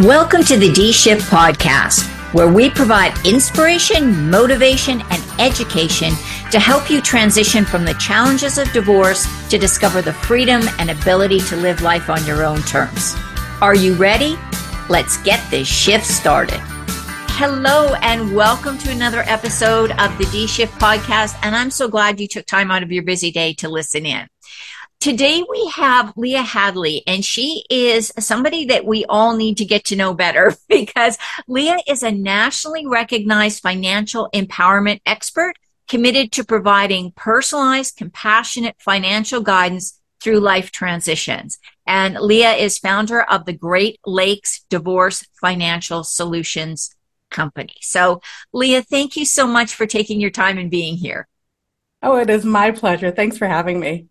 Welcome to the D Shift Podcast, where we provide inspiration, motivation, and education to help you transition from the challenges of divorce to discover the freedom and ability to live life on your own terms. Are you ready? Let's get this shift started. Hello, and welcome to another episode of the D Shift Podcast. And I'm so glad you took time out of your busy day to listen in. Today we have Leah Hadley, and she is somebody that we all need to get to know better because Leah is a nationally recognized financial empowerment expert committed to providing personalized, compassionate financial guidance through life transitions. And Leah is founder of the Great Lakes Divorce Financial Solutions Company. So, Leah, thank you so much for taking your time and being here. Oh, it is my pleasure. Thanks for having me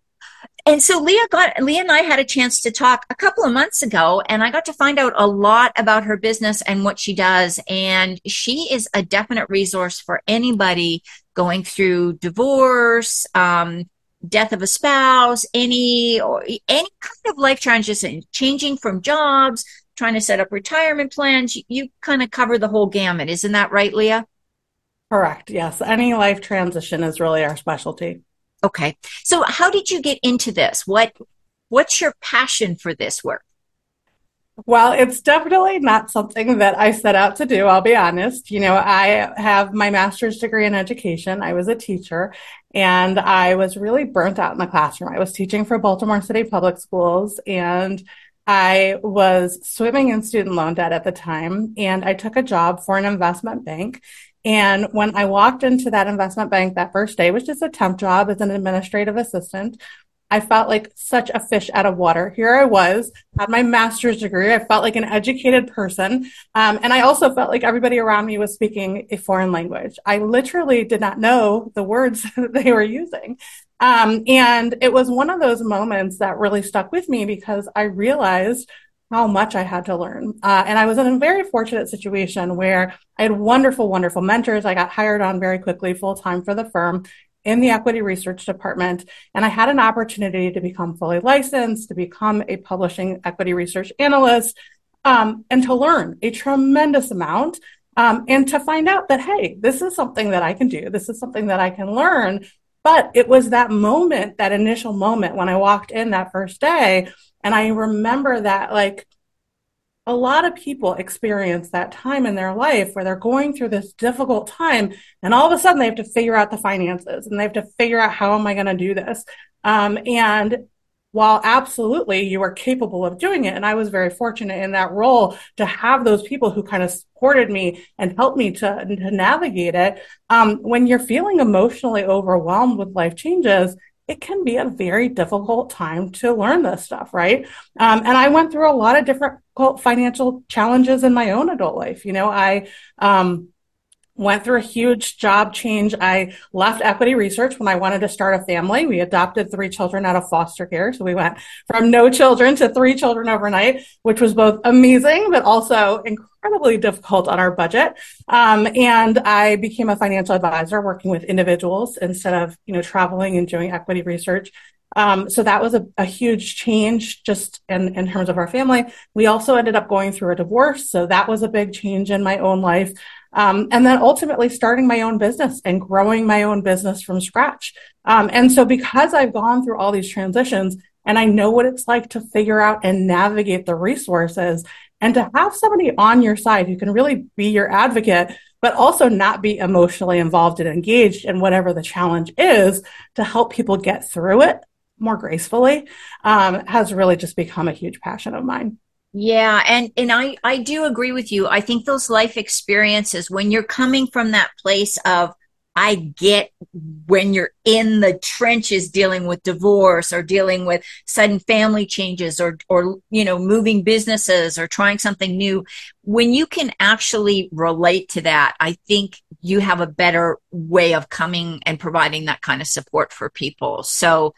and so Leah got Leah and I had a chance to talk a couple of months ago, and I got to find out a lot about her business and what she does. And she is a definite resource for anybody going through divorce, um, death of a spouse, any or any kind of life transition, changing from jobs, trying to set up retirement plans. You, you kind of cover the whole gamut, isn't that right, Leah? Correct. Yes, any life transition is really our specialty. Okay. So how did you get into this? What what's your passion for this work? Well, it's definitely not something that I set out to do, I'll be honest. You know, I have my master's degree in education. I was a teacher and I was really burnt out in the classroom. I was teaching for Baltimore City Public Schools and I was swimming in student loan debt at the time and I took a job for an investment bank and when I walked into that investment bank that first day, which is a temp job as an administrative assistant, I felt like such a fish out of water. Here I was, had my master's degree. I felt like an educated person. Um, and I also felt like everybody around me was speaking a foreign language. I literally did not know the words that they were using. Um, and it was one of those moments that really stuck with me because I realized how much I had to learn. Uh, and I was in a very fortunate situation where I had wonderful, wonderful mentors. I got hired on very quickly full time for the firm in the equity research department. And I had an opportunity to become fully licensed, to become a publishing equity research analyst, um, and to learn a tremendous amount. Um, and to find out that, hey, this is something that I can do. This is something that I can learn. But it was that moment, that initial moment when I walked in that first day and I remember that like a lot of people experience that time in their life where they're going through this difficult time and all of a sudden they have to figure out the finances and they have to figure out how am I going to do this. Um, and while absolutely you are capable of doing it, and I was very fortunate in that role to have those people who kind of supported me and helped me to, to navigate it. Um, when you're feeling emotionally overwhelmed with life changes, it can be a very difficult time to learn this stuff, right? Um, and I went through a lot of different financial challenges in my own adult life. You know, I, um, went through a huge job change. I left equity research when I wanted to start a family. We adopted three children out of foster care. So we went from no children to three children overnight, which was both amazing, but also incredibly difficult on our budget. Um, and I became a financial advisor working with individuals instead of, you know, traveling and doing equity research. Um, so that was a, a, huge change just in, in terms of our family. We also ended up going through a divorce. So that was a big change in my own life. Um, and then ultimately starting my own business and growing my own business from scratch. Um, and so because I've gone through all these transitions and I know what it's like to figure out and navigate the resources and to have somebody on your side who can really be your advocate, but also not be emotionally involved and engaged in whatever the challenge is to help people get through it more gracefully, um, has really just become a huge passion of mine. Yeah, and and I I do agree with you. I think those life experiences when you're coming from that place of I get when you're in the trenches dealing with divorce or dealing with sudden family changes or or you know moving businesses or trying something new when you can actually relate to that I think you have a better way of coming and providing that kind of support for people so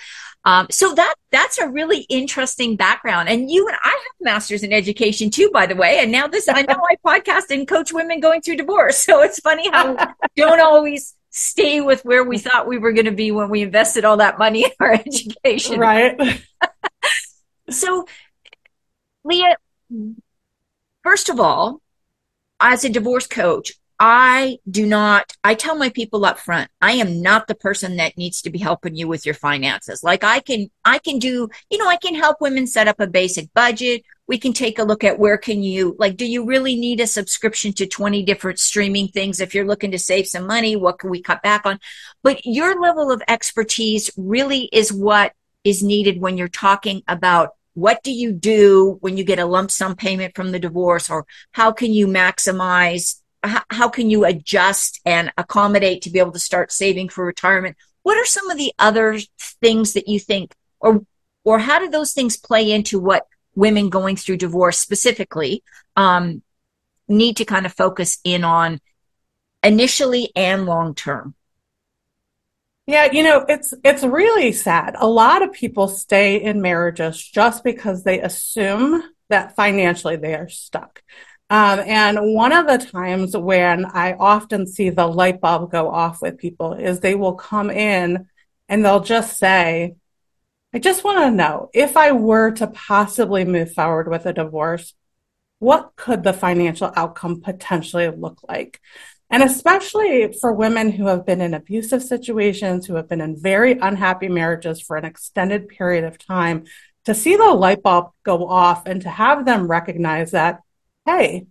um, so that that's a really interesting background. And you and I have masters in education too, by the way. And now this I know I podcast and coach women going through divorce. So it's funny how don't always stay with where we thought we were going to be when we invested all that money in our education. Right. so Leah, first of all, as a divorce coach, I do not, I tell my people up front, I am not the person that needs to be helping you with your finances. Like I can, I can do, you know, I can help women set up a basic budget. We can take a look at where can you, like, do you really need a subscription to 20 different streaming things? If you're looking to save some money, what can we cut back on? But your level of expertise really is what is needed when you're talking about what do you do when you get a lump sum payment from the divorce or how can you maximize how, can you adjust and accommodate to be able to start saving for retirement? What are some of the other things that you think, or or how do those things play into what women going through divorce specifically um, need to kind of focus in on initially and long term? Yeah, you know, it's it's really sad. A lot of people stay in marriages just because they assume that financially they are stuck. Um, and one of the times when I often see the light bulb go off with people is they will come in and they'll just say, I just want to know if I were to possibly move forward with a divorce, what could the financial outcome potentially look like? And especially for women who have been in abusive situations, who have been in very unhappy marriages for an extended period of time, to see the light bulb go off and to have them recognize that hey,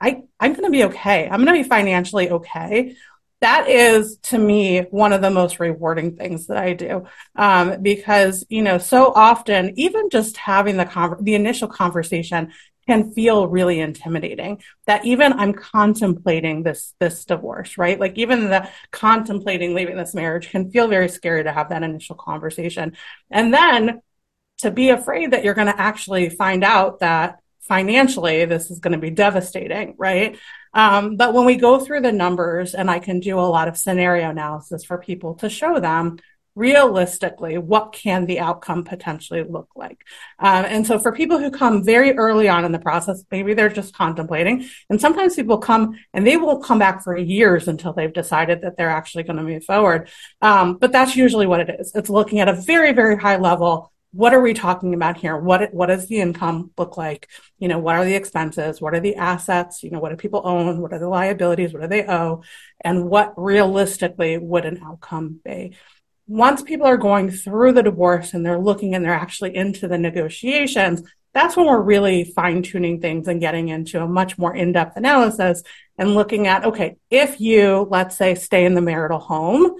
I, I'm going to be okay. I'm going to be financially okay. That is to me one of the most rewarding things that I do. Um, because, you know, so often, even just having the, con- the initial conversation can feel really intimidating that even I'm contemplating this, this divorce, right? Like even the contemplating leaving this marriage can feel very scary to have that initial conversation. And then to be afraid that you're going to actually find out that financially, this is going to be devastating, right? Um, but when we go through the numbers, and I can do a lot of scenario analysis for people to show them realistically what can the outcome potentially look like. Um, and so for people who come very early on in the process maybe they're just contemplating and sometimes people come and they will come back for years until they've decided that they're actually going to move forward. Um, but that's usually what it is. It's looking at a very very high level what are we talking about here? What what does the income look like? You know, what are the expenses? What are the assets? You know, what do people own? What are the liabilities? What do they owe? And what realistically would an outcome be? Once people are going through the divorce and they're looking and they're actually into the negotiations, that's when we're really fine tuning things and getting into a much more in depth analysis and looking at, okay, if you, let's say, stay in the marital home,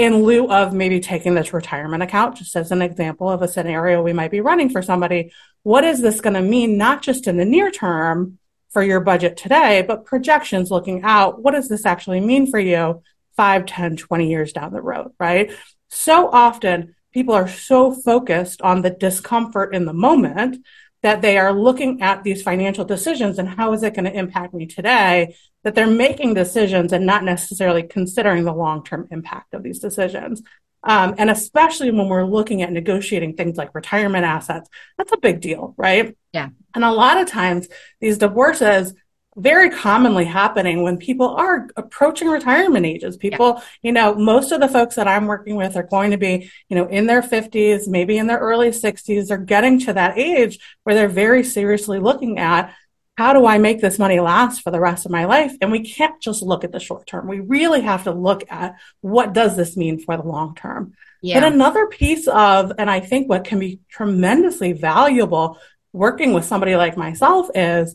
in lieu of maybe taking this retirement account, just as an example of a scenario we might be running for somebody, what is this going to mean, not just in the near term for your budget today, but projections looking out? What does this actually mean for you 5, 10, 20 years down the road, right? So often people are so focused on the discomfort in the moment that they are looking at these financial decisions and how is it going to impact me today that they're making decisions and not necessarily considering the long-term impact of these decisions. Um, and especially when we're looking at negotiating things like retirement assets that's a big deal right? Yeah. And a lot of times these divorces very commonly happening when people are approaching retirement ages. People, yeah. you know, most of the folks that I'm working with are going to be, you know, in their 50s, maybe in their early 60s. They're getting to that age where they're very seriously looking at how do I make this money last for the rest of my life? And we can't just look at the short term. We really have to look at what does this mean for the long term. Yeah. But another piece of, and I think what can be tremendously valuable working with somebody like myself is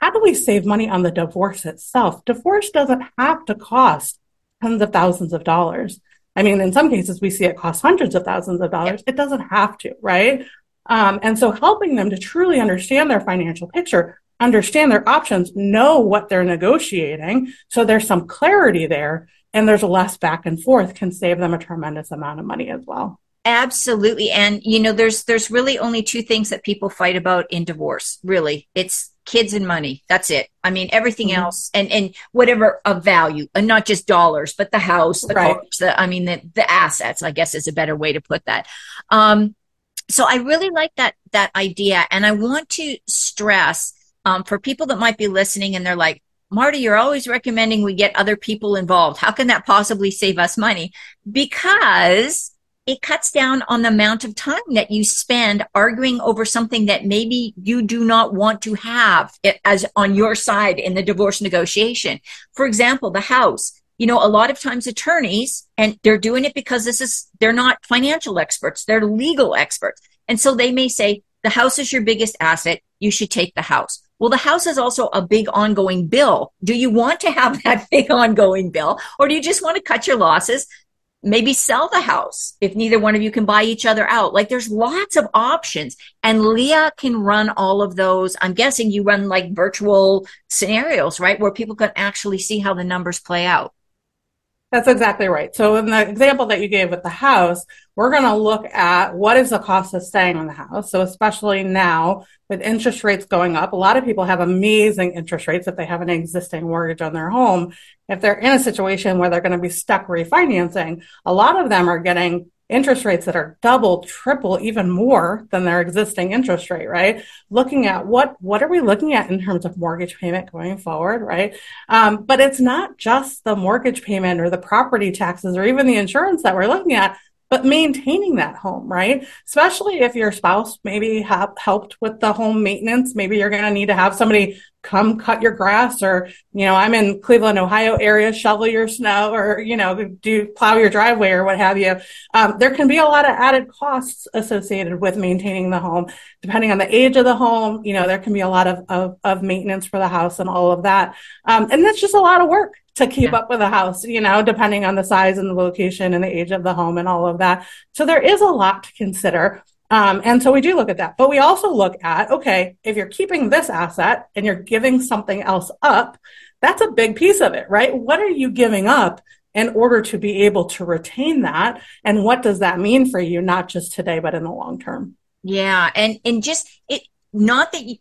how do we save money on the divorce itself? Divorce doesn't have to cost tens of thousands of dollars. I mean, in some cases, we see it cost hundreds of thousands of dollars. It doesn't have to, right? Um, and so helping them to truly understand their financial picture, understand their options, know what they're negotiating. So there's some clarity there and there's less back and forth can save them a tremendous amount of money as well. Absolutely. And you know, there's there's really only two things that people fight about in divorce, really. It's kids and money. That's it. I mean, everything mm-hmm. else and and whatever of value, and not just dollars, but the house, the right. cars, the I mean the the assets, I guess is a better way to put that. Um so I really like that that idea and I want to stress um, for people that might be listening and they're like, Marty, you're always recommending we get other people involved. How can that possibly save us money? Because it cuts down on the amount of time that you spend arguing over something that maybe you do not want to have as on your side in the divorce negotiation. For example, the house. You know, a lot of times attorneys, and they're doing it because this is, they're not financial experts, they're legal experts. And so they may say, the house is your biggest asset. You should take the house. Well, the house is also a big ongoing bill. Do you want to have that big ongoing bill or do you just want to cut your losses? Maybe sell the house if neither one of you can buy each other out. Like there's lots of options and Leah can run all of those. I'm guessing you run like virtual scenarios, right? Where people can actually see how the numbers play out. That's exactly right. So in the example that you gave with the house, we're going to look at what is the cost of staying in the house. So especially now with interest rates going up, a lot of people have amazing interest rates if they have an existing mortgage on their home. If they're in a situation where they're going to be stuck refinancing, a lot of them are getting interest rates that are double, triple, even more than their existing interest rate, right? Looking at what what are we looking at in terms of mortgage payment going forward, right? Um, but it's not just the mortgage payment or the property taxes or even the insurance that we're looking at but maintaining that home, right? Especially if your spouse maybe have helped with the home maintenance. Maybe you're going to need to have somebody come cut your grass or, you know, I'm in Cleveland, Ohio area, shovel your snow or, you know, do plow your driveway or what have you. Um, there can be a lot of added costs associated with maintaining the home, depending on the age of the home. You know, there can be a lot of, of, of maintenance for the house and all of that. Um, and that's just a lot of work to keep yeah. up with the house, you know, depending on the size and the location and the age of the home and all of that. So there is a lot to consider. Um, and so we do look at that, but we also look at, okay, if you're keeping this asset and you're giving something else up, that's a big piece of it, right? What are you giving up in order to be able to retain that? And what does that mean for you, not just today, but in the long term? Yeah. And, and just it, not that you,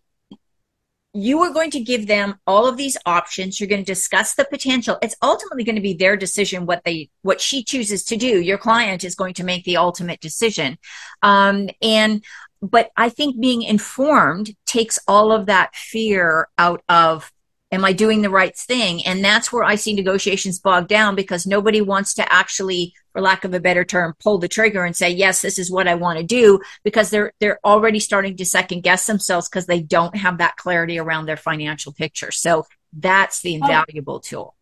you are going to give them all of these options. You're going to discuss the potential. It's ultimately going to be their decision what they what she chooses to do. Your client is going to make the ultimate decision. Um, and but i think being informed takes all of that fear out of am i doing the right thing and that's where i see negotiations bogged down because nobody wants to actually for lack of a better term, pull the trigger and say, yes, this is what I want to do because they're, they're already starting to second guess themselves because they don't have that clarity around their financial picture. So that's the oh. invaluable tool.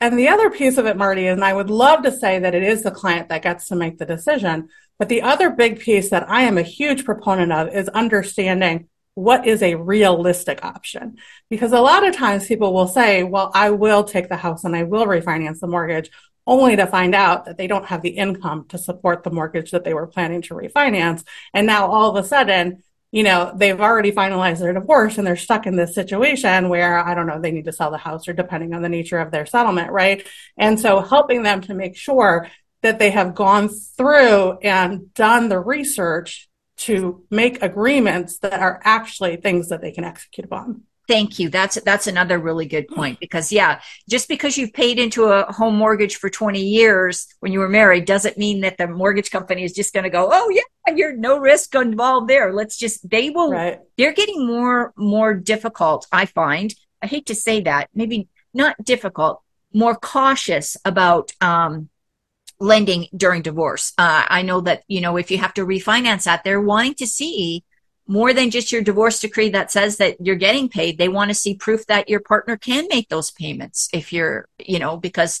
And the other piece of it, Marty, is, and I would love to say that it is the client that gets to make the decision. But the other big piece that I am a huge proponent of is understanding what is a realistic option. Because a lot of times people will say, well, I will take the house and I will refinance the mortgage only to find out that they don't have the income to support the mortgage that they were planning to refinance. And now all of a sudden, you know, they've already finalized their divorce and they're stuck in this situation where I don't know, they need to sell the house or depending on the nature of their settlement, right? And so helping them to make sure that they have gone through and done the research to make agreements that are actually things that they can execute upon. Thank you. That's that's another really good point because yeah, just because you've paid into a home mortgage for 20 years when you were married doesn't mean that the mortgage company is just going to go, "Oh yeah, you're no risk involved there. Let's just they will right. they're getting more more difficult, I find. I hate to say that. Maybe not difficult, more cautious about um lending during divorce. Uh, I know that, you know, if you have to refinance that, they're wanting to see more than just your divorce decree that says that you're getting paid. They want to see proof that your partner can make those payments if you're, you know, because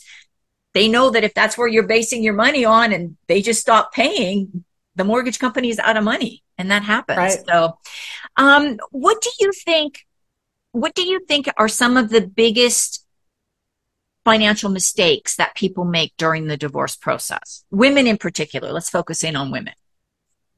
they know that if that's where you're basing your money on and they just stop paying, the mortgage company is out of money and that happens. Right. So, um, what do you think? What do you think are some of the biggest financial mistakes that people make during the divorce process? Women in particular. Let's focus in on women.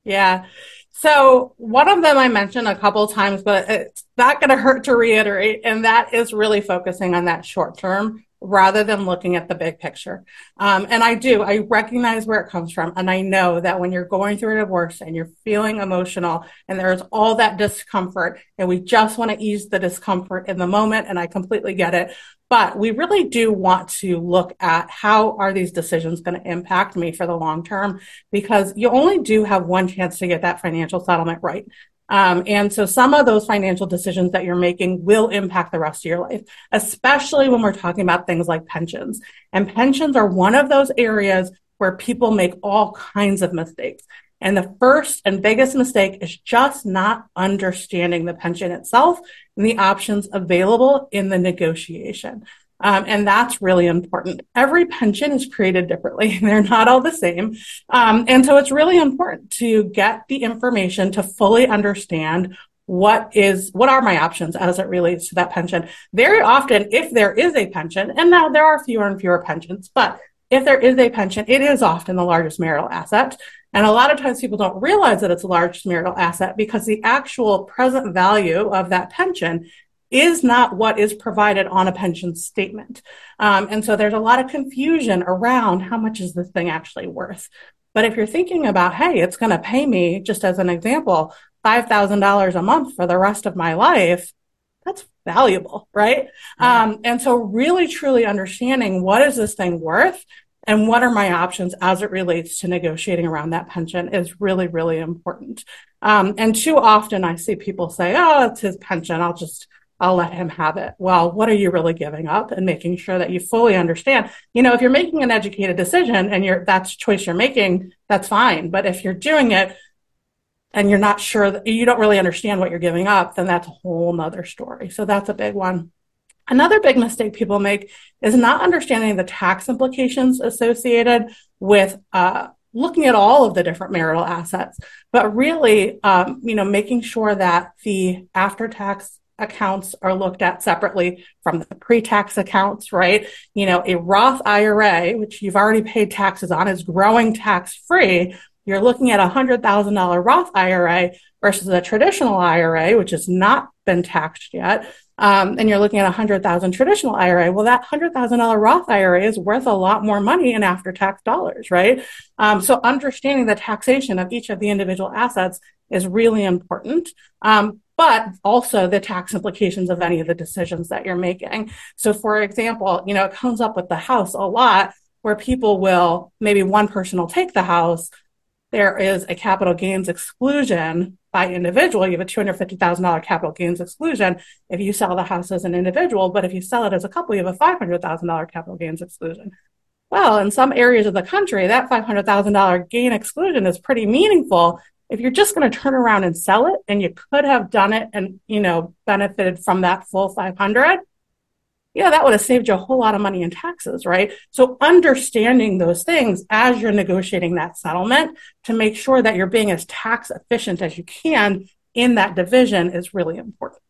Yeah. So one of them I mentioned a couple times, but it's not going to hurt to reiterate, and that is really focusing on that short term rather than looking at the big picture. Um, and I do, I recognize where it comes from. And I know that when you're going through a divorce and you're feeling emotional and there's all that discomfort and we just want to ease the discomfort in the moment. And I completely get it. But we really do want to look at how are these decisions going to impact me for the long term? Because you only do have one chance to get that financial settlement right. Um, and so some of those financial decisions that you're making will impact the rest of your life, especially when we're talking about things like pensions. And pensions are one of those areas where people make all kinds of mistakes. And the first and biggest mistake is just not understanding the pension itself and the options available in the negotiation. Um, and that's really important. Every pension is created differently. They're not all the same. Um, and so it's really important to get the information to fully understand what is what are my options as it relates to that pension very often if there is a pension and now there are fewer and fewer pensions but if there is a pension it is often the largest marital asset and a lot of times people don't realize that it's a large marital asset because the actual present value of that pension is not what is provided on a pension statement. Um, and so there's a lot of confusion around how much is this thing actually worth. But if you're thinking about, hey, it's going to pay me, just as an example, $5,000 a month for the rest of my life, that's valuable, right? Um, and so really truly understanding what is this thing worth and what are my options as it relates to negotiating around that pension is really, really important. Um, and too often I see people say, oh, it's his pension. I'll just, I'll let him have it. Well, what are you really giving up and making sure that you fully understand? You know, if you're making an educated decision and you're, that's choice you're making, that's fine. But if you're doing it and you're not sure that you don't really understand what you're giving up, then that's a whole nother story. So that's a big one. Another big mistake people make is not understanding the tax implications associated with uh, looking at all of the different marital assets, but really, um, you know, making sure that the after-tax accounts are looked at separately from the pre-tax accounts, right? You know, a Roth IRA, which you've already paid taxes on, is growing tax-free. You're looking at a hundred thousand dollar Roth IRA versus a traditional IRA, which has not been taxed yet um, and you're looking at a hundred thousand traditional IRA, well, that hundred thousand dollar Roth IRA is worth a lot more money in after tax dollars, right? Um, so understanding the taxation of each of the individual assets is really important. Um, but also the tax implications of any of the decisions that you're making. So, for example, you know, it comes up with the house a lot where people will maybe one person will take the house. There is a capital gains exclusion by individual, you have a $250,000 capital gains exclusion if you sell the house as an individual, but if you sell it as a couple, you have a $500,000 capital gains exclusion. Well, in some areas of the country, that $500,000 gain exclusion is pretty meaningful. If you're just going to turn around and sell it and you could have done it and, you know, benefited from that full 500, yeah, that would have saved you a whole lot of money in taxes, right? So understanding those things as you're negotiating that settlement to make sure that you're being as tax efficient as you can in that division is really important.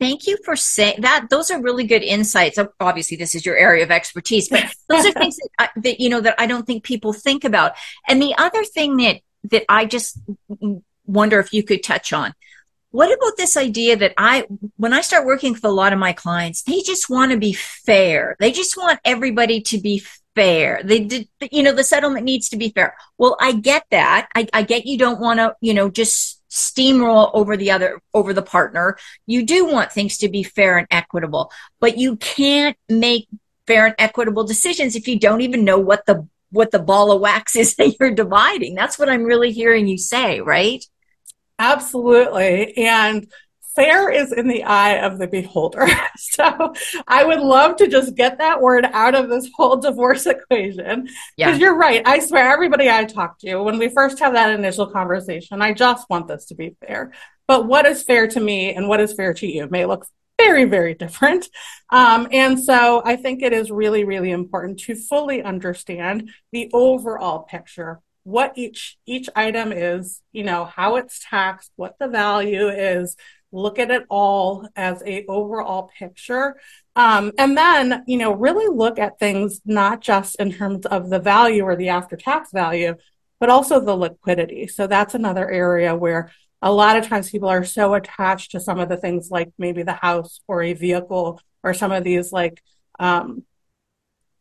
Thank you for saying that. Those are really good insights. Obviously, this is your area of expertise, but those are things that, I, that you know that I don't think people think about. And the other thing that that I just wonder if you could touch on what about this idea that I, when I start working with a lot of my clients, they just want to be fair. They just want everybody to be fair. They did, you know, the settlement needs to be fair. Well, I get that. I, I get you don't want to, you know, just steamroll over the other, over the partner. You do want things to be fair and equitable, but you can't make fair and equitable decisions if you don't even know what the, what the ball of wax is that you're dividing. That's what I'm really hearing you say, right? Absolutely. And fair is in the eye of the beholder. so I would love to just get that word out of this whole divorce equation. Because yeah. you're right. I swear, everybody I talk to, when we first have that initial conversation, I just want this to be fair. But what is fair to me and what is fair to you may look very, very different. Um, and so I think it is really, really important to fully understand the overall picture what each each item is, you know, how it's taxed, what the value is, look at it all as a overall picture. Um, and then, you know, really look at things not just in terms of the value or the after tax value, but also the liquidity. So that's another area where a lot of times people are so attached to some of the things like maybe the house or a vehicle or some of these like um,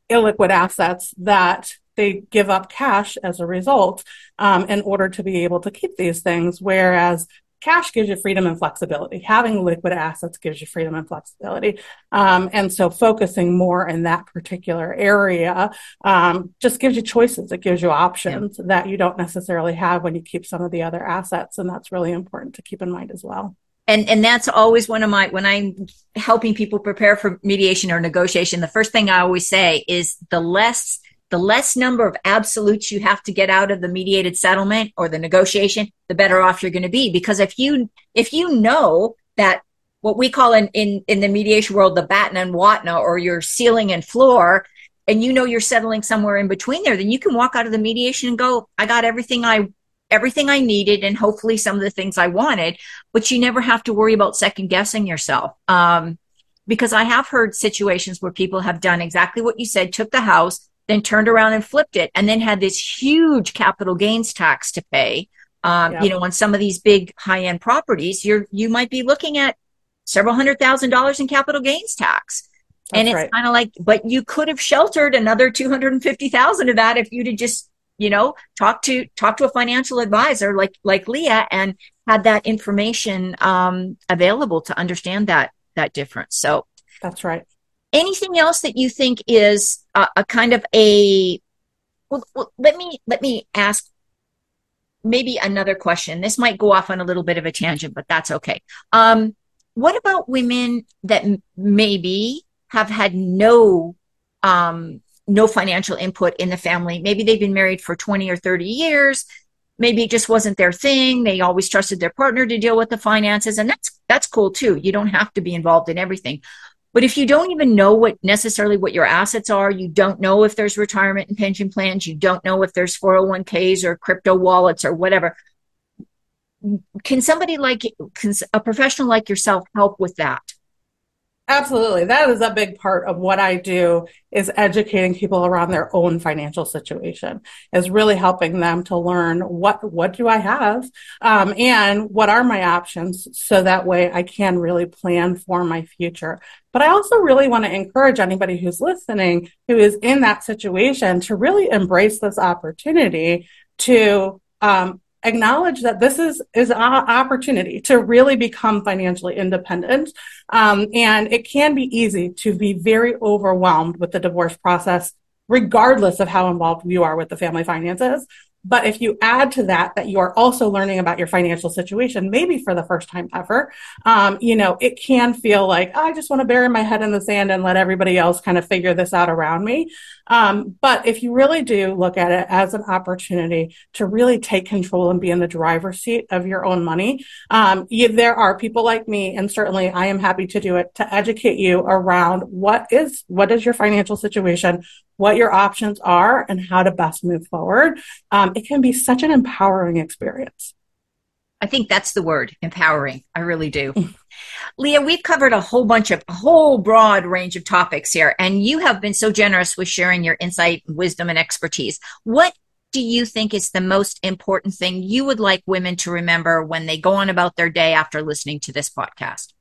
illiquid assets that they give up cash as a result um, in order to be able to keep these things. Whereas cash gives you freedom and flexibility. Having liquid assets gives you freedom and flexibility. Um, and so focusing more in that particular area um, just gives you choices. It gives you options yeah. that you don't necessarily have when you keep some of the other assets. And that's really important to keep in mind as well and and that's always one of my when i'm helping people prepare for mediation or negotiation the first thing i always say is the less the less number of absolutes you have to get out of the mediated settlement or the negotiation, the better off you're going to be. Because if you if you know that what we call in in, in the mediation world the BATNA and WATNA or your ceiling and floor, and you know you're settling somewhere in between there, then you can walk out of the mediation and go, I got everything I everything I needed and hopefully some of the things I wanted, but you never have to worry about second guessing yourself. Um, because I have heard situations where people have done exactly what you said, took the house, then turned around and flipped it, and then had this huge capital gains tax to pay. Um, yep. You know, on some of these big high end properties, you're you might be looking at several hundred thousand dollars in capital gains tax. That's and it's right. kind of like, but you could have sheltered another two hundred and fifty thousand of that if you'd have just, you know, talk to talk to a financial advisor like like Leah and had that information um, available to understand that that difference. So that's right. Anything else that you think is a, a kind of a well, well, let me let me ask maybe another question. This might go off on a little bit of a tangent, but that's okay. Um, what about women that m- maybe have had no um, no financial input in the family? Maybe they've been married for 20 or 30 years maybe it just wasn't their thing they always trusted their partner to deal with the finances and that's that's cool too you don't have to be involved in everything but if you don't even know what necessarily what your assets are you don't know if there's retirement and pension plans you don't know if there's 401ks or crypto wallets or whatever can somebody like can a professional like yourself help with that Absolutely. That is a big part of what I do is educating people around their own financial situation is really helping them to learn what, what do I have? Um, and what are my options? So that way I can really plan for my future. But I also really want to encourage anybody who's listening who is in that situation to really embrace this opportunity to um, acknowledge that this is is an opportunity to really become financially independent. Um, and it can be easy to be very overwhelmed with the divorce process regardless of how involved you are with the family finances but if you add to that that you are also learning about your financial situation, maybe for the first time ever, um, you know, it can feel like oh, I just want to bury my head in the sand and let everybody else kind of figure this out around me. Um, but if you really do look at it as an opportunity to really take control and be in the driver's seat of your own money, um, you, there are people like me, and certainly I am happy to do it to educate you around what is what is your financial situation, what your options are, and how to best move forward. Um, it can be such an empowering experience. I think that's the word, empowering. I really do. Leah, we've covered a whole bunch of a whole broad range of topics here, and you have been so generous with sharing your insight, wisdom, and expertise. What do you think is the most important thing you would like women to remember when they go on about their day after listening to this podcast?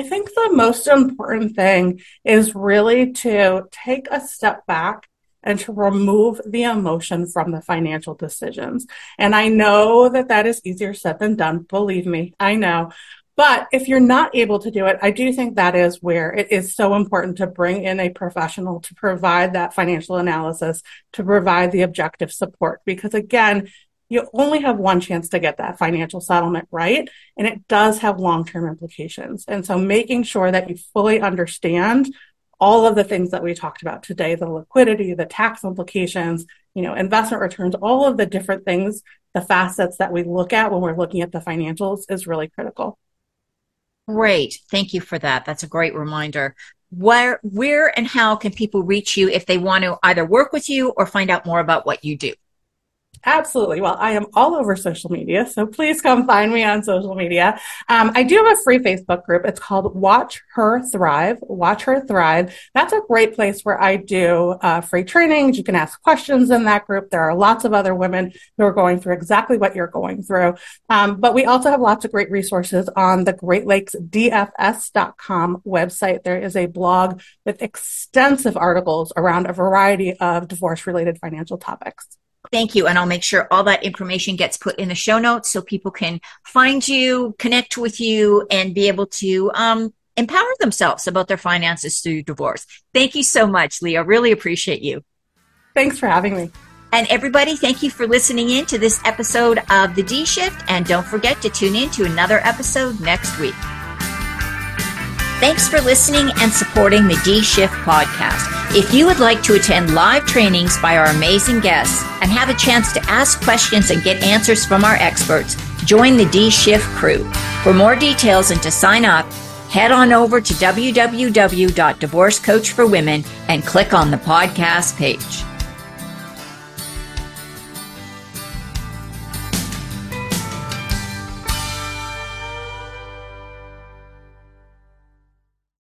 I think the most important thing is really to take a step back and to remove the emotion from the financial decisions. And I know that that is easier said than done. Believe me, I know. But if you're not able to do it, I do think that is where it is so important to bring in a professional to provide that financial analysis, to provide the objective support. Because again, you only have one chance to get that financial settlement right. And it does have long term implications. And so making sure that you fully understand all of the things that we talked about today the liquidity, the tax implications, you know, investment returns, all of the different things, the facets that we look at when we're looking at the financials is really critical. Great. Thank you for that. That's a great reminder. Where, where and how can people reach you if they want to either work with you or find out more about what you do? Absolutely. Well, I am all over social media, so please come find me on social media. Um, I do have a free Facebook group. It's called Watch Her Thrive. Watch Her Thrive. That's a great place where I do uh, free trainings. You can ask questions in that group. There are lots of other women who are going through exactly what you're going through. Um, but we also have lots of great resources on the Great Lakes DFS.com website. There is a blog with extensive articles around a variety of divorce related financial topics. Thank you. And I'll make sure all that information gets put in the show notes so people can find you, connect with you, and be able to um, empower themselves about their finances through divorce. Thank you so much, Leah. Really appreciate you. Thanks for having me. And everybody, thank you for listening in to this episode of The D Shift. And don't forget to tune in to another episode next week. Thanks for listening and supporting the D Shift podcast. If you would like to attend live trainings by our amazing guests and have a chance to ask questions and get answers from our experts, join the D Shift crew. For more details and to sign up, head on over to www.divorcecoachforwomen and click on the podcast page.